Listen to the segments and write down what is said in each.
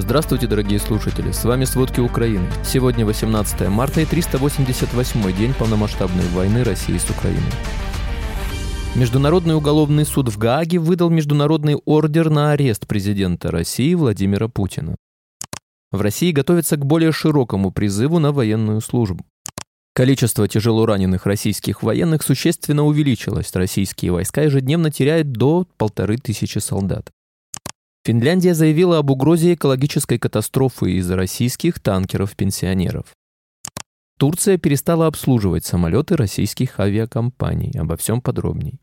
Здравствуйте, дорогие слушатели, с вами «Сводки Украины». Сегодня 18 марта и 388 день полномасштабной войны России с Украиной. Международный уголовный суд в Гааге выдал международный ордер на арест президента России Владимира Путина. В России готовятся к более широкому призыву на военную службу. Количество тяжело раненых российских военных существенно увеличилось. Российские войска ежедневно теряют до полторы тысячи солдат. Финляндия заявила об угрозе экологической катастрофы из-за российских танкеров-пенсионеров. Турция перестала обслуживать самолеты российских авиакомпаний. Обо всем подробней.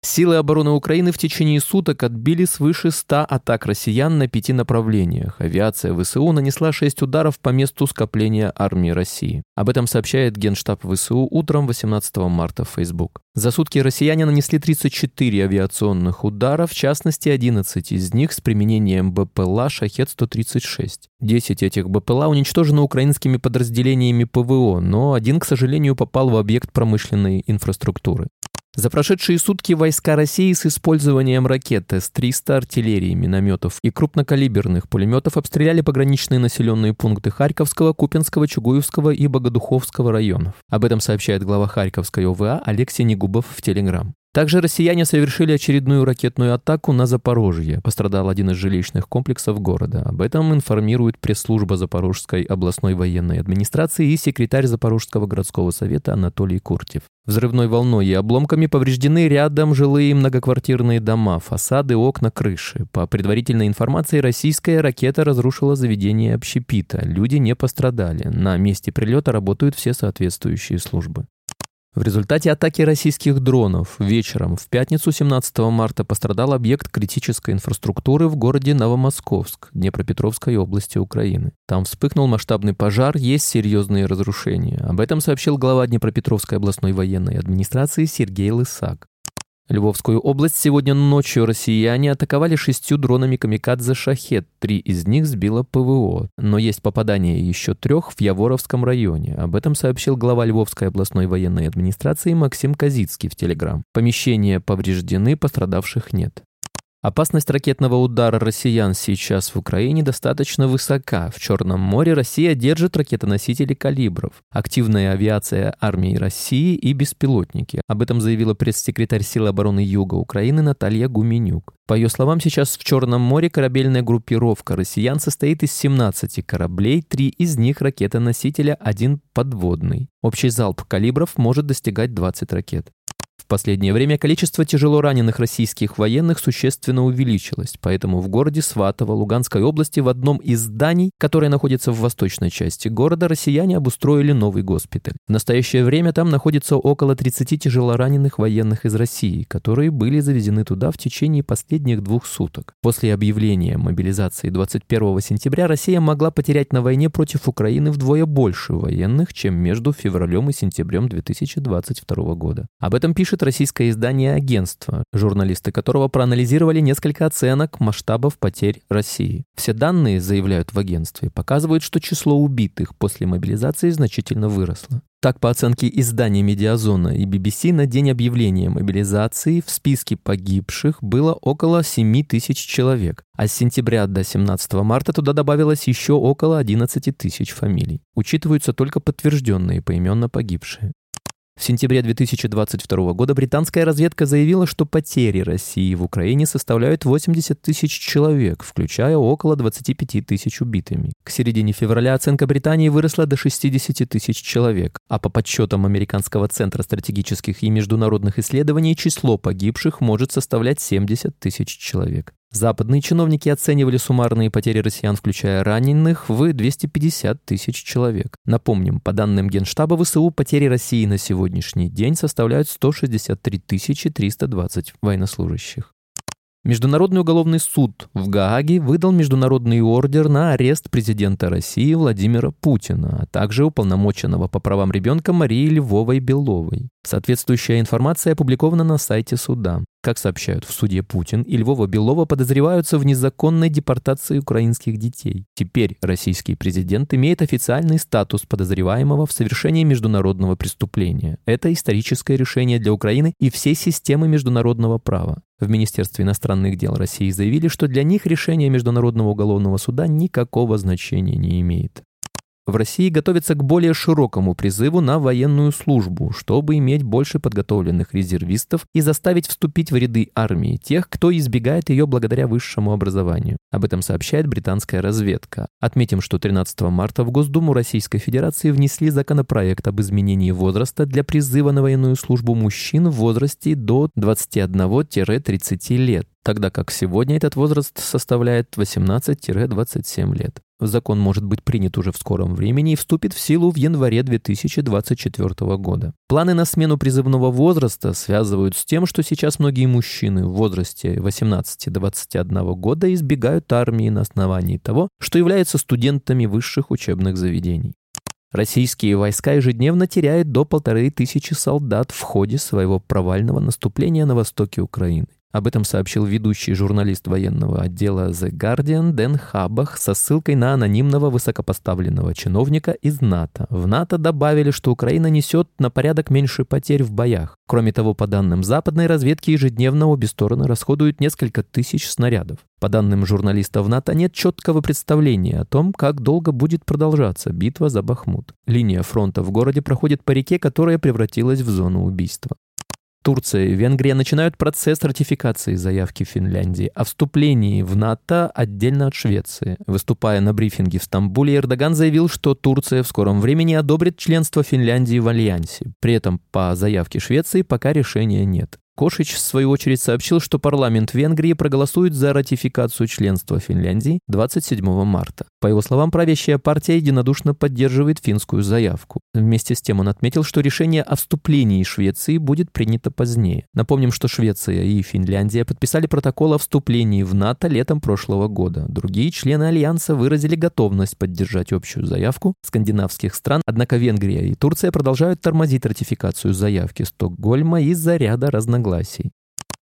Силы обороны Украины в течение суток отбили свыше 100 атак россиян на пяти направлениях. Авиация ВСУ нанесла 6 ударов по месту скопления армии России. Об этом сообщает Генштаб ВСУ утром 18 марта в Facebook. За сутки россияне нанесли 34 авиационных удара, в частности 11 из них с применением БПЛА «Шахет-136». 10 этих БПЛА уничтожены украинскими подразделениями ПВО, но один, к сожалению, попал в объект промышленной инфраструктуры. За прошедшие сутки войска России с использованием ракет С-300, артиллерии, минометов и крупнокалиберных пулеметов обстреляли пограничные населенные пункты Харьковского, Купинского, Чугуевского и Богодуховского районов. Об этом сообщает глава Харьковской ОВА Алексей Негубов в Телеграм. Также россияне совершили очередную ракетную атаку на Запорожье. Пострадал один из жилищных комплексов города. Об этом информирует пресс-служба Запорожской областной военной администрации и секретарь Запорожского городского совета Анатолий Куртев. Взрывной волной и обломками повреждены рядом жилые многоквартирные дома, фасады, окна, крыши. По предварительной информации, российская ракета разрушила заведение общепита. Люди не пострадали. На месте прилета работают все соответствующие службы. В результате атаки российских дронов вечером в пятницу 17 марта пострадал объект критической инфраструктуры в городе Новомосковск, Днепропетровской области Украины. Там вспыхнул масштабный пожар, есть серьезные разрушения. Об этом сообщил глава Днепропетровской областной военной администрации Сергей Лысак. Львовскую область сегодня ночью россияне атаковали шестью дронами «Камикадзе Шахет». Три из них сбило ПВО. Но есть попадание еще трех в Яворовском районе. Об этом сообщил глава Львовской областной военной администрации Максим Казицкий в Телеграм. Помещения повреждены, пострадавших нет. Опасность ракетного удара россиян сейчас в Украине достаточно высока. В Черном море Россия держит ракетоносители калибров, активная авиация армии России и беспилотники. Об этом заявила пресс-секретарь сил обороны Юга Украины Наталья Гуменюк. По ее словам, сейчас в Черном море корабельная группировка россиян состоит из 17 кораблей, три из них ракетоносителя, один подводный. Общий залп калибров может достигать 20 ракет последнее время количество тяжело раненых российских военных существенно увеличилось, поэтому в городе Сватово Луганской области в одном из зданий, которое находится в восточной части города, россияне обустроили новый госпиталь. В настоящее время там находится около 30 тяжелораненых военных из России, которые были завезены туда в течение последних двух суток. После объявления мобилизации 21 сентября Россия могла потерять на войне против Украины вдвое больше военных, чем между февралем и сентябрем 2022 года. Об этом пишет пишет российское издание «Агентство», журналисты которого проанализировали несколько оценок масштабов потерь России. Все данные, заявляют в агентстве, показывают, что число убитых после мобилизации значительно выросло. Так, по оценке изданий «Медиазона» и BBC, на день объявления мобилизации в списке погибших было около 7 тысяч человек, а с сентября до 17 марта туда добавилось еще около 11 тысяч фамилий. Учитываются только подтвержденные поименно погибшие. В сентябре 2022 года британская разведка заявила, что потери России в Украине составляют 80 тысяч человек, включая около 25 тысяч убитыми. К середине февраля оценка Британии выросла до 60 тысяч человек, а по подсчетам Американского центра стратегических и международных исследований число погибших может составлять 70 тысяч человек. Западные чиновники оценивали суммарные потери россиян, включая раненых, в 250 тысяч человек. Напомним, по данным Генштаба ВСУ, потери России на сегодняшний день составляют 163 320 военнослужащих. Международный уголовный суд в Гааге выдал международный ордер на арест президента России Владимира Путина, а также уполномоченного по правам ребенка Марии Львовой-Беловой. Соответствующая информация опубликована на сайте суда. Как сообщают в суде Путин и Львова Белова подозреваются в незаконной депортации украинских детей. Теперь российский президент имеет официальный статус подозреваемого в совершении международного преступления. Это историческое решение для Украины и всей системы международного права. В Министерстве иностранных дел России заявили, что для них решение Международного уголовного суда никакого значения не имеет в России готовится к более широкому призыву на военную службу, чтобы иметь больше подготовленных резервистов и заставить вступить в ряды армии тех, кто избегает ее благодаря высшему образованию. Об этом сообщает британская разведка. Отметим, что 13 марта в Госдуму Российской Федерации внесли законопроект об изменении возраста для призыва на военную службу мужчин в возрасте до 21-30 лет тогда как сегодня этот возраст составляет 18-27 лет. Закон может быть принят уже в скором времени и вступит в силу в январе 2024 года. Планы на смену призывного возраста связывают с тем, что сейчас многие мужчины в возрасте 18-21 года избегают армии на основании того, что являются студентами высших учебных заведений. Российские войска ежедневно теряют до полторы тысячи солдат в ходе своего провального наступления на востоке Украины. Об этом сообщил ведущий журналист военного отдела The Guardian Дэн Хабах со ссылкой на анонимного высокопоставленного чиновника из НАТО. В НАТО добавили, что Украина несет на порядок меньше потерь в боях. Кроме того, по данным западной разведки, ежедневно обе стороны расходуют несколько тысяч снарядов. По данным журналистов НАТО, нет четкого представления о том, как долго будет продолжаться битва за Бахмут. Линия фронта в городе проходит по реке, которая превратилась в зону убийства. Турция и Венгрия начинают процесс ратификации заявки Финляндии о вступлении в НАТО отдельно от Швеции. Выступая на брифинге в Стамбуле, Эрдоган заявил, что Турция в скором времени одобрит членство Финляндии в Альянсе. При этом по заявке Швеции пока решения нет. Кошич, в свою очередь, сообщил, что парламент Венгрии проголосует за ратификацию членства Финляндии 27 марта. По его словам, правящая партия единодушно поддерживает финскую заявку. Вместе с тем он отметил, что решение о вступлении Швеции будет принято позднее. Напомним, что Швеция и Финляндия подписали протокол о вступлении в НАТО летом прошлого года. Другие члены Альянса выразили готовность поддержать общую заявку скандинавских стран, однако Венгрия и Турция продолжают тормозить ратификацию заявки Стокгольма из-за ряда разногласий согласий.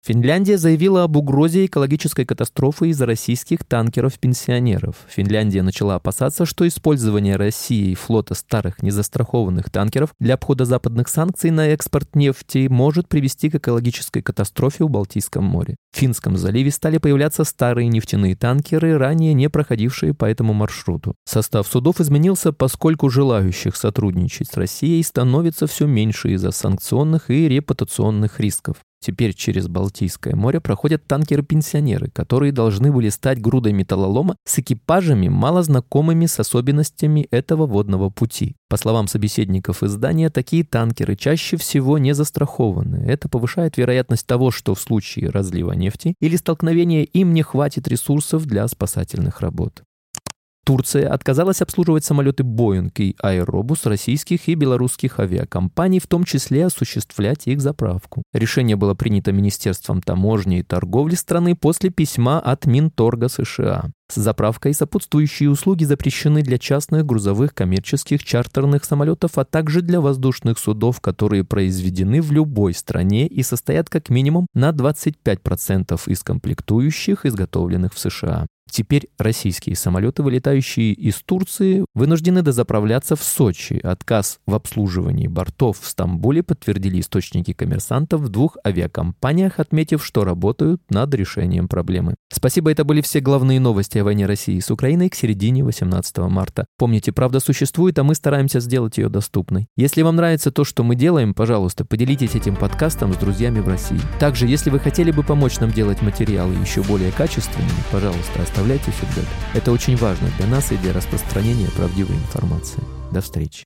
Финляндия заявила об угрозе экологической катастрофы из-за российских танкеров-пенсионеров. Финляндия начала опасаться, что использование Россией флота старых незастрахованных танкеров для обхода западных санкций на экспорт нефти может привести к экологической катастрофе в Балтийском море. В Финском заливе стали появляться старые нефтяные танкеры, ранее не проходившие по этому маршруту. Состав судов изменился, поскольку желающих сотрудничать с Россией становится все меньше из-за санкционных и репутационных рисков. Теперь через Балтийское море проходят танкеры-пенсионеры, которые должны были стать грудой металлолома с экипажами, мало знакомыми с особенностями этого водного пути. По словам собеседников издания, такие танкеры чаще всего не застрахованы. Это повышает вероятность того, что в случае разлива нефти или столкновения им не хватит ресурсов для спасательных работ. Турция отказалась обслуживать самолеты Boeing и Aerobus российских и белорусских авиакомпаний, в том числе осуществлять их заправку. Решение было принято Министерством таможни и торговли страны после письма от Минторга США. С заправкой сопутствующие услуги запрещены для частных грузовых коммерческих чартерных самолетов, а также для воздушных судов, которые произведены в любой стране и состоят как минимум на 25% из комплектующих, изготовленных в США. Теперь российские самолеты, вылетающие из Турции, вынуждены дозаправляться в Сочи. Отказ в обслуживании бортов в Стамбуле подтвердили источники коммерсантов в двух авиакомпаниях, отметив, что работают над решением проблемы. Спасибо, это были все главные новости о войне России с Украиной к середине 18 марта. Помните, правда существует, а мы стараемся сделать ее доступной. Если вам нравится то, что мы делаем, пожалуйста, поделитесь этим подкастом с друзьями в России. Также, если вы хотели бы помочь нам делать материалы еще более качественными, пожалуйста, оставляйте фидбэк. Это очень важно для нас и для распространения правдивой информации. До встречи.